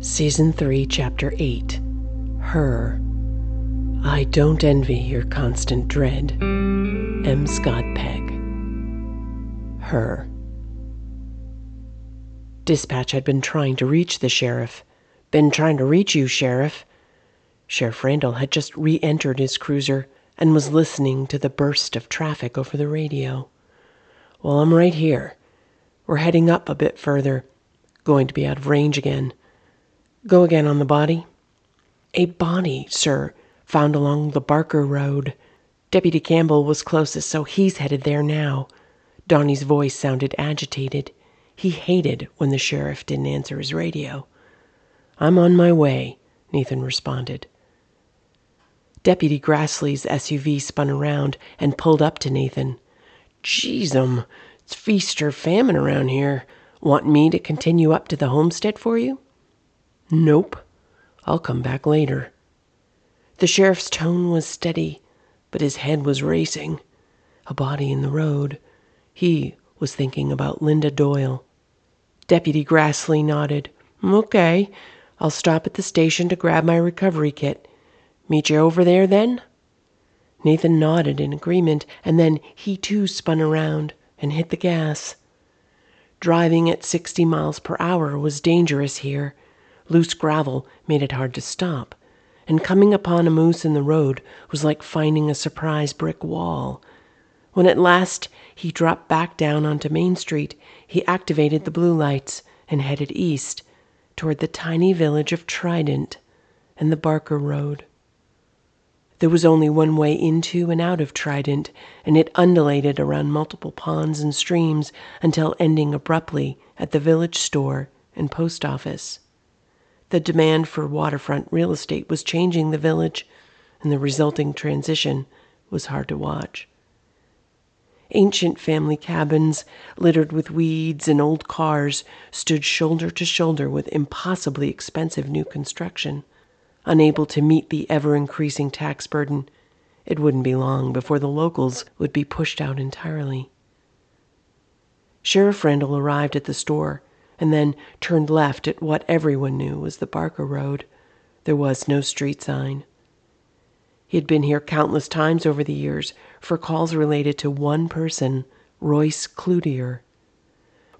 Season 3, Chapter 8 Her. I don't envy your constant dread. M. Scott Peck. Her. Dispatch had been trying to reach the sheriff. Been trying to reach you, Sheriff. Sheriff Randall had just re entered his cruiser and was listening to the burst of traffic over the radio. Well, I'm right here. We're heading up a bit further. Going to be out of range again. Go again on the body. A body, sir, found along the Barker Road. Deputy Campbell was closest, so he's headed there now. Donnie's voice sounded agitated. He hated when the sheriff didn't answer his radio. I'm on my way, Nathan responded. Deputy Grassley's SUV spun around and pulled up to Nathan. Jeez, um, it's feast or famine around here. Want me to continue up to the homestead for you? Nope. I'll come back later. The sheriff's tone was steady, but his head was racing. A body in the road. He was thinking about Linda Doyle. Deputy Grassley nodded. Okay, I'll stop at the station to grab my recovery kit. Meet you over there then? Nathan nodded in agreement, and then he too spun around and hit the gas. Driving at 60 miles per hour was dangerous here. Loose gravel made it hard to stop, and coming upon a moose in the road was like finding a surprise brick wall. When at last he dropped back down onto Main Street, he activated the blue lights and headed east toward the tiny village of Trident and the Barker Road. There was only one way into and out of Trident, and it undulated around multiple ponds and streams until ending abruptly at the village store and post office. The demand for waterfront real estate was changing the village, and the resulting transition was hard to watch. Ancient family cabins, littered with weeds and old cars, stood shoulder to shoulder with impossibly expensive new construction. Unable to meet the ever increasing tax burden, it wouldn't be long before the locals would be pushed out entirely. Sheriff Randall arrived at the store and then turned left at what everyone knew was the Barker Road. There was no street sign. He had been here countless times over the years for calls related to one person, Royce Cloutier.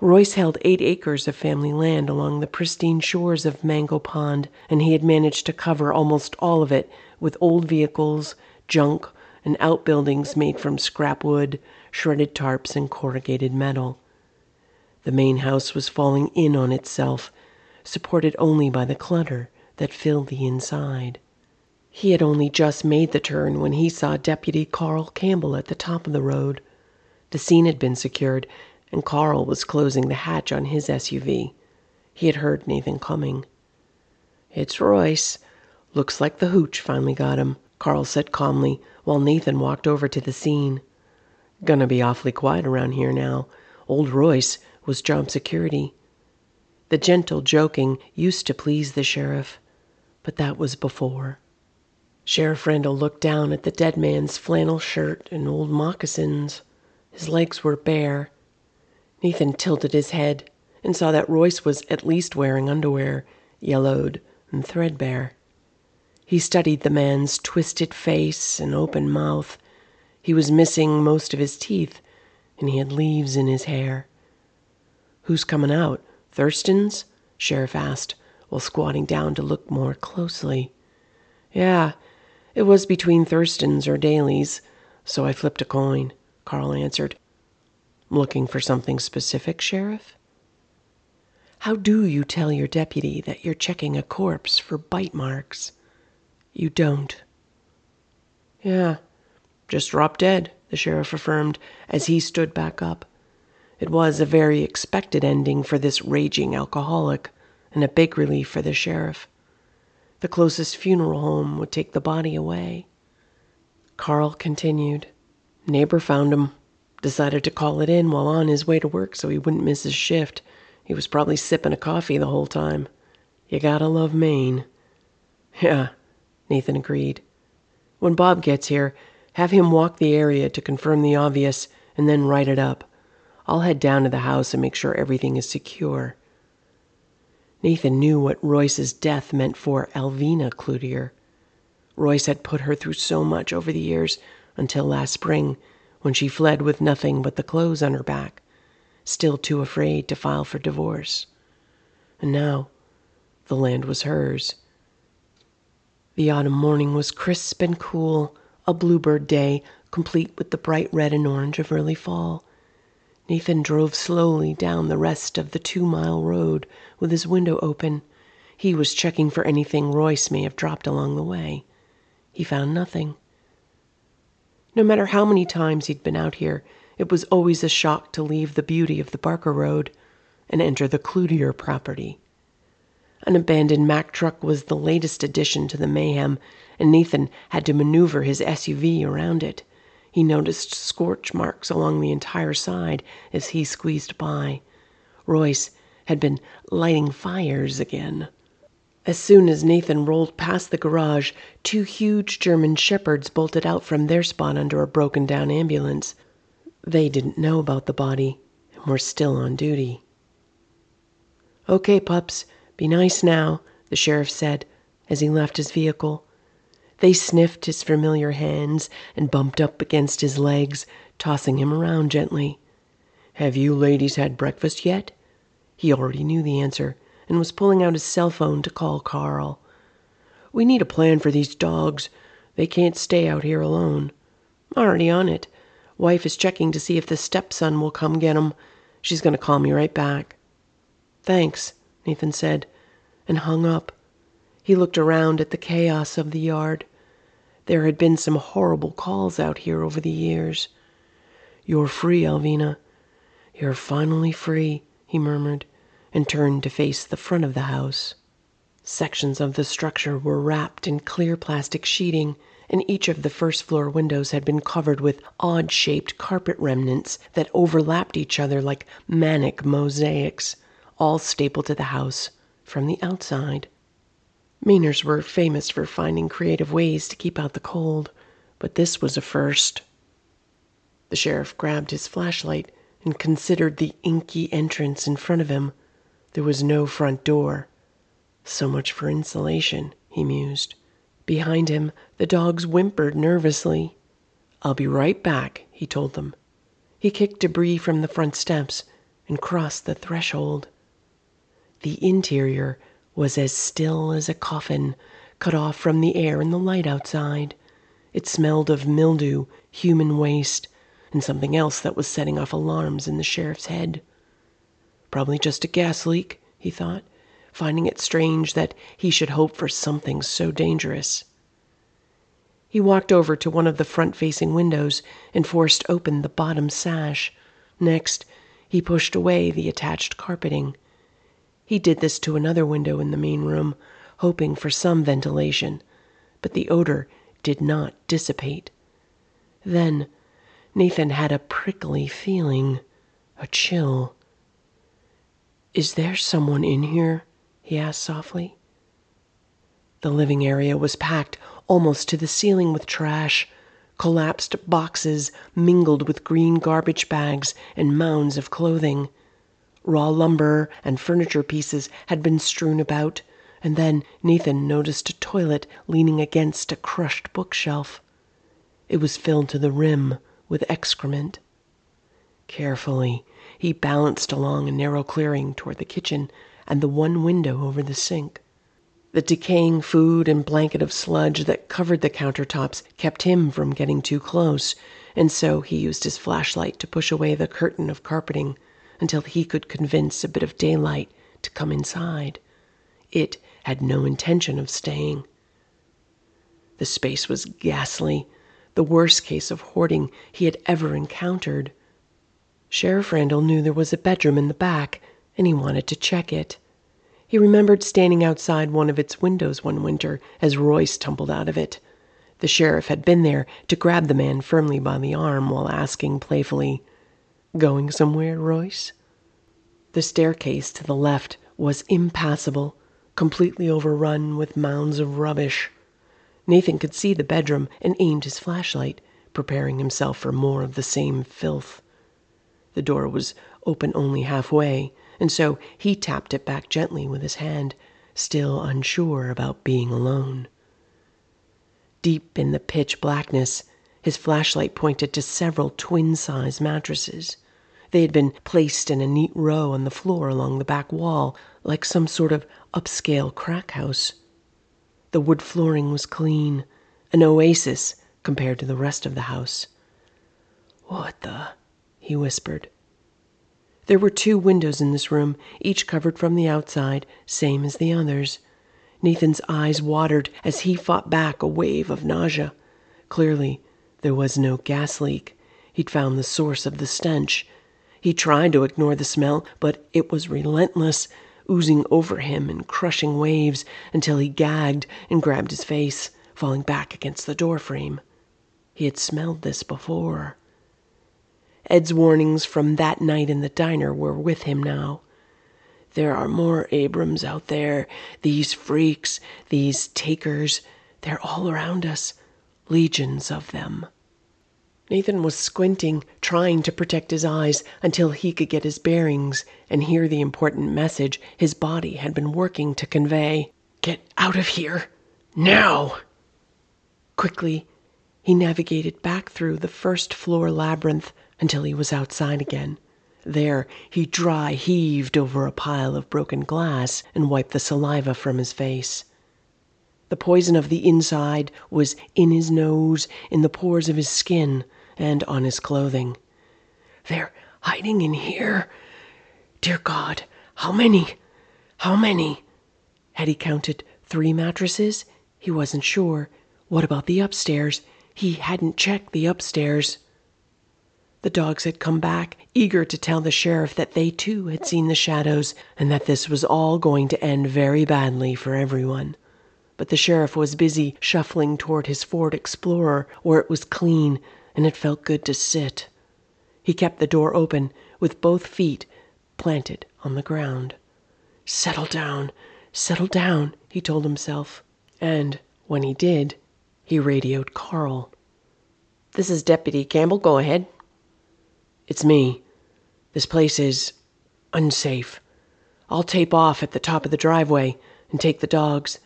Royce held eight acres of family land along the pristine shores of Mango Pond, and he had managed to cover almost all of it with old vehicles, junk, and outbuildings made from scrap wood, shredded tarps, and corrugated metal. The main house was falling in on itself, supported only by the clutter that filled the inside. He had only just made the turn when he saw Deputy Carl Campbell at the top of the road. The scene had been secured, and Carl was closing the hatch on his SUV. He had heard Nathan coming. It's Royce. Looks like the hooch finally got him, Carl said calmly while Nathan walked over to the scene. Gonna be awfully quiet around here now. Old Royce was job security. The gentle joking used to please the sheriff, but that was before. Sheriff Randall looked down at the dead man's flannel shirt and old moccasins. His legs were bare. Nathan tilted his head and saw that Royce was at least wearing underwear, yellowed and threadbare. He studied the man's twisted face and open mouth. He was missing most of his teeth, and he had leaves in his hair. Who's coming out? Thurston's? Sheriff asked, while squatting down to look more closely. Yeah, it was between Thurston's or Daly's, so I flipped a coin, Carl answered. Looking for something specific, Sheriff? How do you tell your deputy that you're checking a corpse for bite marks? You don't. Yeah, just drop dead, the sheriff affirmed as he stood back up. It was a very expected ending for this raging alcoholic, and a big relief for the sheriff. The closest funeral home would take the body away. Carl continued. Neighbor found him. Decided to call it in while on his way to work so he wouldn't miss his shift. He was probably sipping a coffee the whole time. You gotta love Maine. Yeah, Nathan agreed. When Bob gets here, have him walk the area to confirm the obvious and then write it up. I'll head down to the house and make sure everything is secure. Nathan knew what Royce's death meant for Alvina Cloutier. Royce had put her through so much over the years, until last spring, when she fled with nothing but the clothes on her back, still too afraid to file for divorce. And now the land was hers. The autumn morning was crisp and cool, a bluebird day, complete with the bright red and orange of early fall. Nathan drove slowly down the rest of the two mile road with his window open. He was checking for anything Royce may have dropped along the way. He found nothing. No matter how many times he'd been out here, it was always a shock to leave the beauty of the Barker Road and enter the Cloutier property. An abandoned Mack truck was the latest addition to the mayhem, and Nathan had to maneuver his SUV around it. He noticed scorch marks along the entire side as he squeezed by. Royce had been lighting fires again. As soon as Nathan rolled past the garage, two huge German shepherds bolted out from their spot under a broken down ambulance. They didn't know about the body and were still on duty. Okay, pups, be nice now, the sheriff said as he left his vehicle. They sniffed his familiar hands and bumped up against his legs, tossing him around gently. Have you ladies had breakfast yet? He already knew the answer and was pulling out his cell phone to call Carl. We need a plan for these dogs. They can't stay out here alone. Already on it. Wife is checking to see if the stepson will come get 'em. She's going to call me right back. Thanks, Nathan said, and hung up. He looked around at the chaos of the yard. There had been some horrible calls out here over the years. You're free, Alvina. You're finally free, he murmured and turned to face the front of the house. Sections of the structure were wrapped in clear plastic sheeting, and each of the first floor windows had been covered with odd shaped carpet remnants that overlapped each other like manic mosaics, all stapled to the house from the outside. Mainers were famous for finding creative ways to keep out the cold, but this was a first. The sheriff grabbed his flashlight and considered the inky entrance in front of him. There was no front door. So much for insulation, he mused. Behind him, the dogs whimpered nervously. I'll be right back, he told them. He kicked debris from the front steps and crossed the threshold. The interior was as still as a coffin, cut off from the air and the light outside. It smelled of mildew, human waste, and something else that was setting off alarms in the sheriff's head. Probably just a gas leak, he thought, finding it strange that he should hope for something so dangerous. He walked over to one of the front facing windows and forced open the bottom sash. Next, he pushed away the attached carpeting. He did this to another window in the main room, hoping for some ventilation, but the odor did not dissipate. Then Nathan had a prickly feeling, a chill. Is there someone in here? he asked softly. The living area was packed almost to the ceiling with trash. Collapsed boxes mingled with green garbage bags and mounds of clothing. Raw lumber and furniture pieces had been strewn about, and then Nathan noticed a toilet leaning against a crushed bookshelf. It was filled to the rim with excrement. Carefully, he balanced along a narrow clearing toward the kitchen and the one window over the sink. The decaying food and blanket of sludge that covered the countertops kept him from getting too close, and so he used his flashlight to push away the curtain of carpeting until he could convince a bit of daylight to come inside. It had no intention of staying. The space was ghastly, the worst case of hoarding he had ever encountered. Sheriff Randall knew there was a bedroom in the back, and he wanted to check it. He remembered standing outside one of its windows one winter as Royce tumbled out of it. The sheriff had been there to grab the man firmly by the arm while asking playfully, Going somewhere, Royce? The staircase to the left was impassable, completely overrun with mounds of rubbish. Nathan could see the bedroom and aimed his flashlight, preparing himself for more of the same filth. The door was open only halfway, and so he tapped it back gently with his hand, still unsure about being alone. Deep in the pitch blackness, his flashlight pointed to several twin size mattresses. They had been placed in a neat row on the floor along the back wall, like some sort of upscale crack house. The wood flooring was clean, an oasis compared to the rest of the house. "What the?" he whispered. There were two windows in this room, each covered from the outside, same as the others. Nathan's eyes watered as he fought back a wave of nausea. Clearly, there was no gas leak. He'd found the source of the stench. He tried to ignore the smell, but it was relentless, oozing over him in crushing waves until he gagged and grabbed his face, falling back against the doorframe. He had smelled this before. Ed's warnings from that night in the diner were with him now. There are more Abrams out there. These freaks, these takers, they're all around us. Legions of them. Nathan was squinting, trying to protect his eyes until he could get his bearings and hear the important message his body had been working to convey. Get out of here. Now! Quickly, he navigated back through the first floor labyrinth until he was outside again. There, he dry heaved over a pile of broken glass and wiped the saliva from his face. The poison of the inside was in his nose, in the pores of his skin, and on his clothing. They're hiding in here. Dear God, how many? How many? Had he counted three mattresses? He wasn't sure. What about the upstairs? He hadn't checked the upstairs. The dogs had come back, eager to tell the sheriff that they too had seen the shadows and that this was all going to end very badly for everyone. But the sheriff was busy shuffling toward his Ford Explorer, where it was clean and it felt good to sit. He kept the door open, with both feet planted on the ground. Settle down, settle down, he told himself. And when he did, he radioed Carl. This is Deputy Campbell. Go ahead. It's me. This place is unsafe. I'll tape off at the top of the driveway and take the dogs.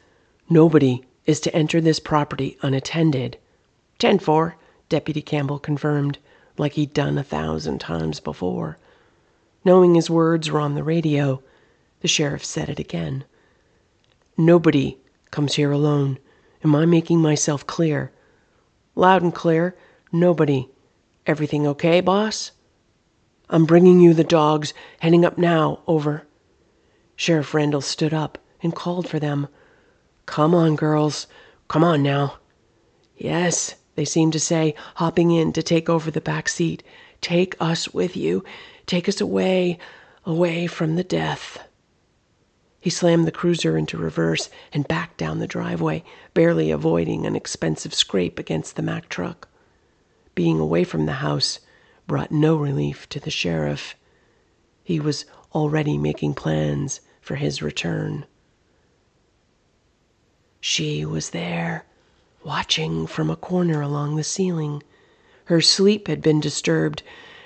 Nobody is to enter this property unattended. Ten four. Deputy Campbell confirmed, like he'd done a thousand times before. Knowing his words were on the radio, the sheriff said it again. Nobody comes here alone. Am I making myself clear? Loud and clear. Nobody. Everything okay, boss? I'm bringing you the dogs, heading up now. Over. Sheriff Randall stood up and called for them. Come on, girls. Come on now. Yes, they seemed to say, hopping in to take over the back seat. Take us with you. Take us away, away from the death. He slammed the cruiser into reverse and backed down the driveway, barely avoiding an expensive scrape against the Mack truck. Being away from the house brought no relief to the sheriff. He was already making plans for his return. She was there watching from a corner along the ceiling. Her sleep had been disturbed,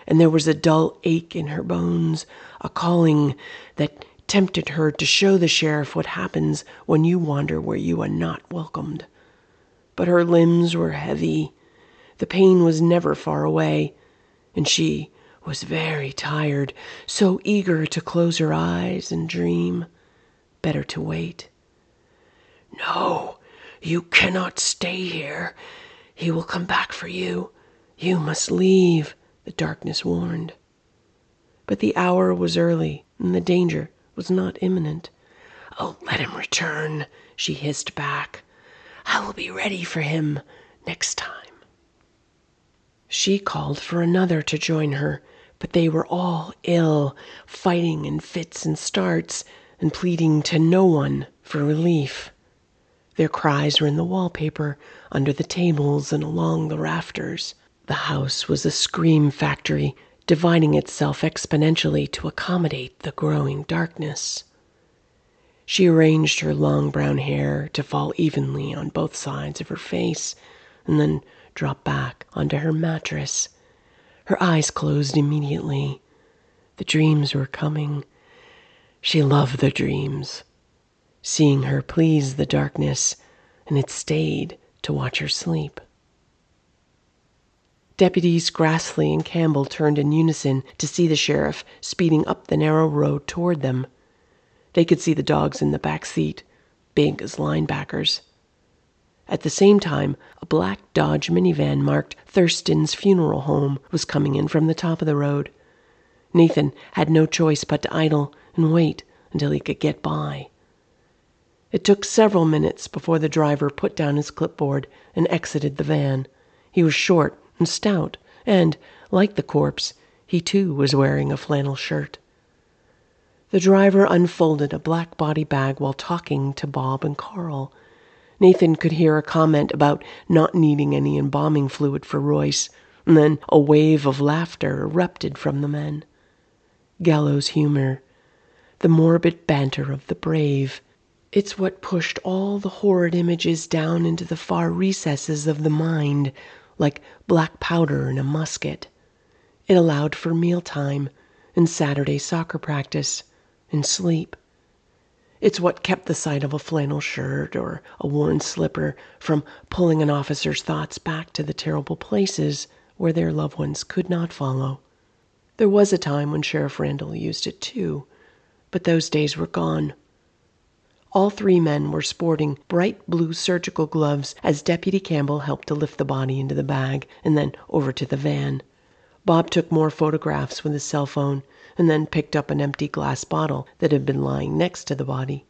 and there was a dull ache in her bones, a calling that tempted her to show the sheriff what happens when you wander where you are not welcomed. But her limbs were heavy, the pain was never far away, and she was very tired, so eager to close her eyes and dream. Better to wait. No, you cannot stay here. He will come back for you. You must leave, the darkness warned. But the hour was early, and the danger was not imminent. Oh, let him return, she hissed back. I will be ready for him next time. She called for another to join her, but they were all ill, fighting in fits and starts, and pleading to no one for relief. Their cries were in the wallpaper, under the tables, and along the rafters. The house was a scream factory, dividing itself exponentially to accommodate the growing darkness. She arranged her long brown hair to fall evenly on both sides of her face, and then drop back onto her mattress. Her eyes closed immediately. The dreams were coming. She loved the dreams, seeing her please the darkness, and it stayed to watch her sleep. Deputies Grassley and Campbell turned in unison to see the sheriff speeding up the narrow road toward them. They could see the dogs in the back seat, big as linebackers. At the same time, a black Dodge minivan marked Thurston's Funeral Home was coming in from the top of the road. Nathan had no choice but to idle and wait until he could get by. It took several minutes before the driver put down his clipboard and exited the van. He was short and stout, and, like the corpse, he too was wearing a flannel shirt. The driver unfolded a black body bag while talking to Bob and Carl. Nathan could hear a comment about not needing any embalming fluid for Royce, and then a wave of laughter erupted from the men. Gallows humor, the morbid banter of the brave. It's what pushed all the horrid images down into the far recesses of the mind, like black powder in a musket. It allowed for mealtime and Saturday soccer practice and sleep. It's what kept the sight of a flannel shirt or a worn slipper from pulling an officer's thoughts back to the terrible places where their loved ones could not follow. There was a time when Sheriff Randall used it too, but those days were gone. All three men were sporting bright blue surgical gloves as Deputy Campbell helped to lift the body into the bag and then over to the van. Bob took more photographs with his cell phone and then picked up an empty glass bottle that had been lying next to the body.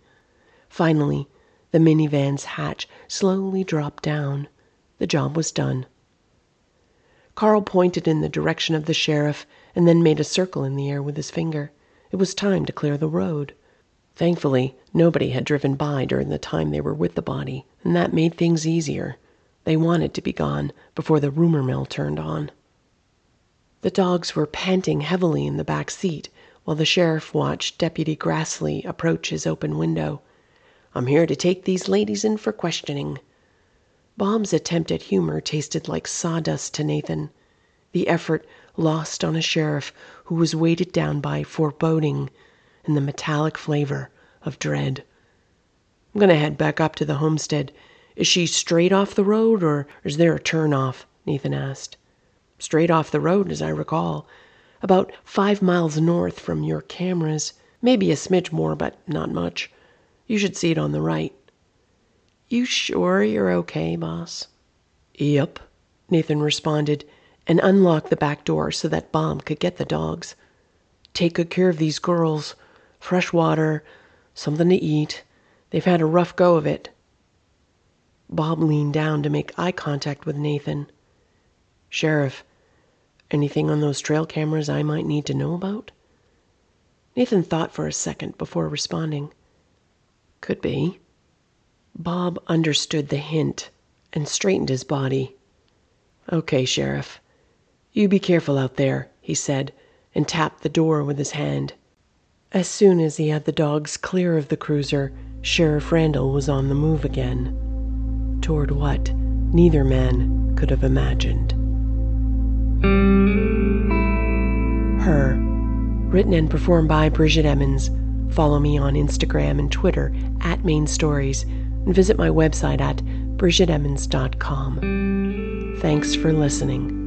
Finally, the minivan's hatch slowly dropped down. The job was done. Carl pointed in the direction of the sheriff and then made a circle in the air with his finger. It was time to clear the road. Thankfully, nobody had driven by during the time they were with the body, and that made things easier. They wanted to be gone before the rumor mill turned on. The dogs were panting heavily in the back seat while the sheriff watched Deputy Grassley approach his open window. I'm here to take these ladies in for questioning. Bob's attempt at humor tasted like sawdust to Nathan. The effort lost on a sheriff who was weighted down by foreboding and the metallic flavor of dread. I'm going to head back up to the homestead. Is she straight off the road or is there a turn off? Nathan asked straight off the road, as I recall. About five miles north from your cameras. Maybe a smidge more, but not much. You should see it on the right. You sure you're okay, boss? Yep, Nathan responded and unlocked the back door so that Bob could get the dogs. Take good care of these girls. Fresh water, something to eat. They've had a rough go of it. Bob leaned down to make eye contact with Nathan. Sheriff, Anything on those trail cameras I might need to know about? Nathan thought for a second before responding. Could be. Bob understood the hint and straightened his body. Okay, Sheriff. You be careful out there, he said, and tapped the door with his hand. As soon as he had the dogs clear of the cruiser, Sheriff Randall was on the move again. Toward what neither man could have imagined. Her, written and performed by Bridget Emmons. Follow me on Instagram and Twitter at Main Stories and visit my website at bridgetemmons.com. Thanks for listening.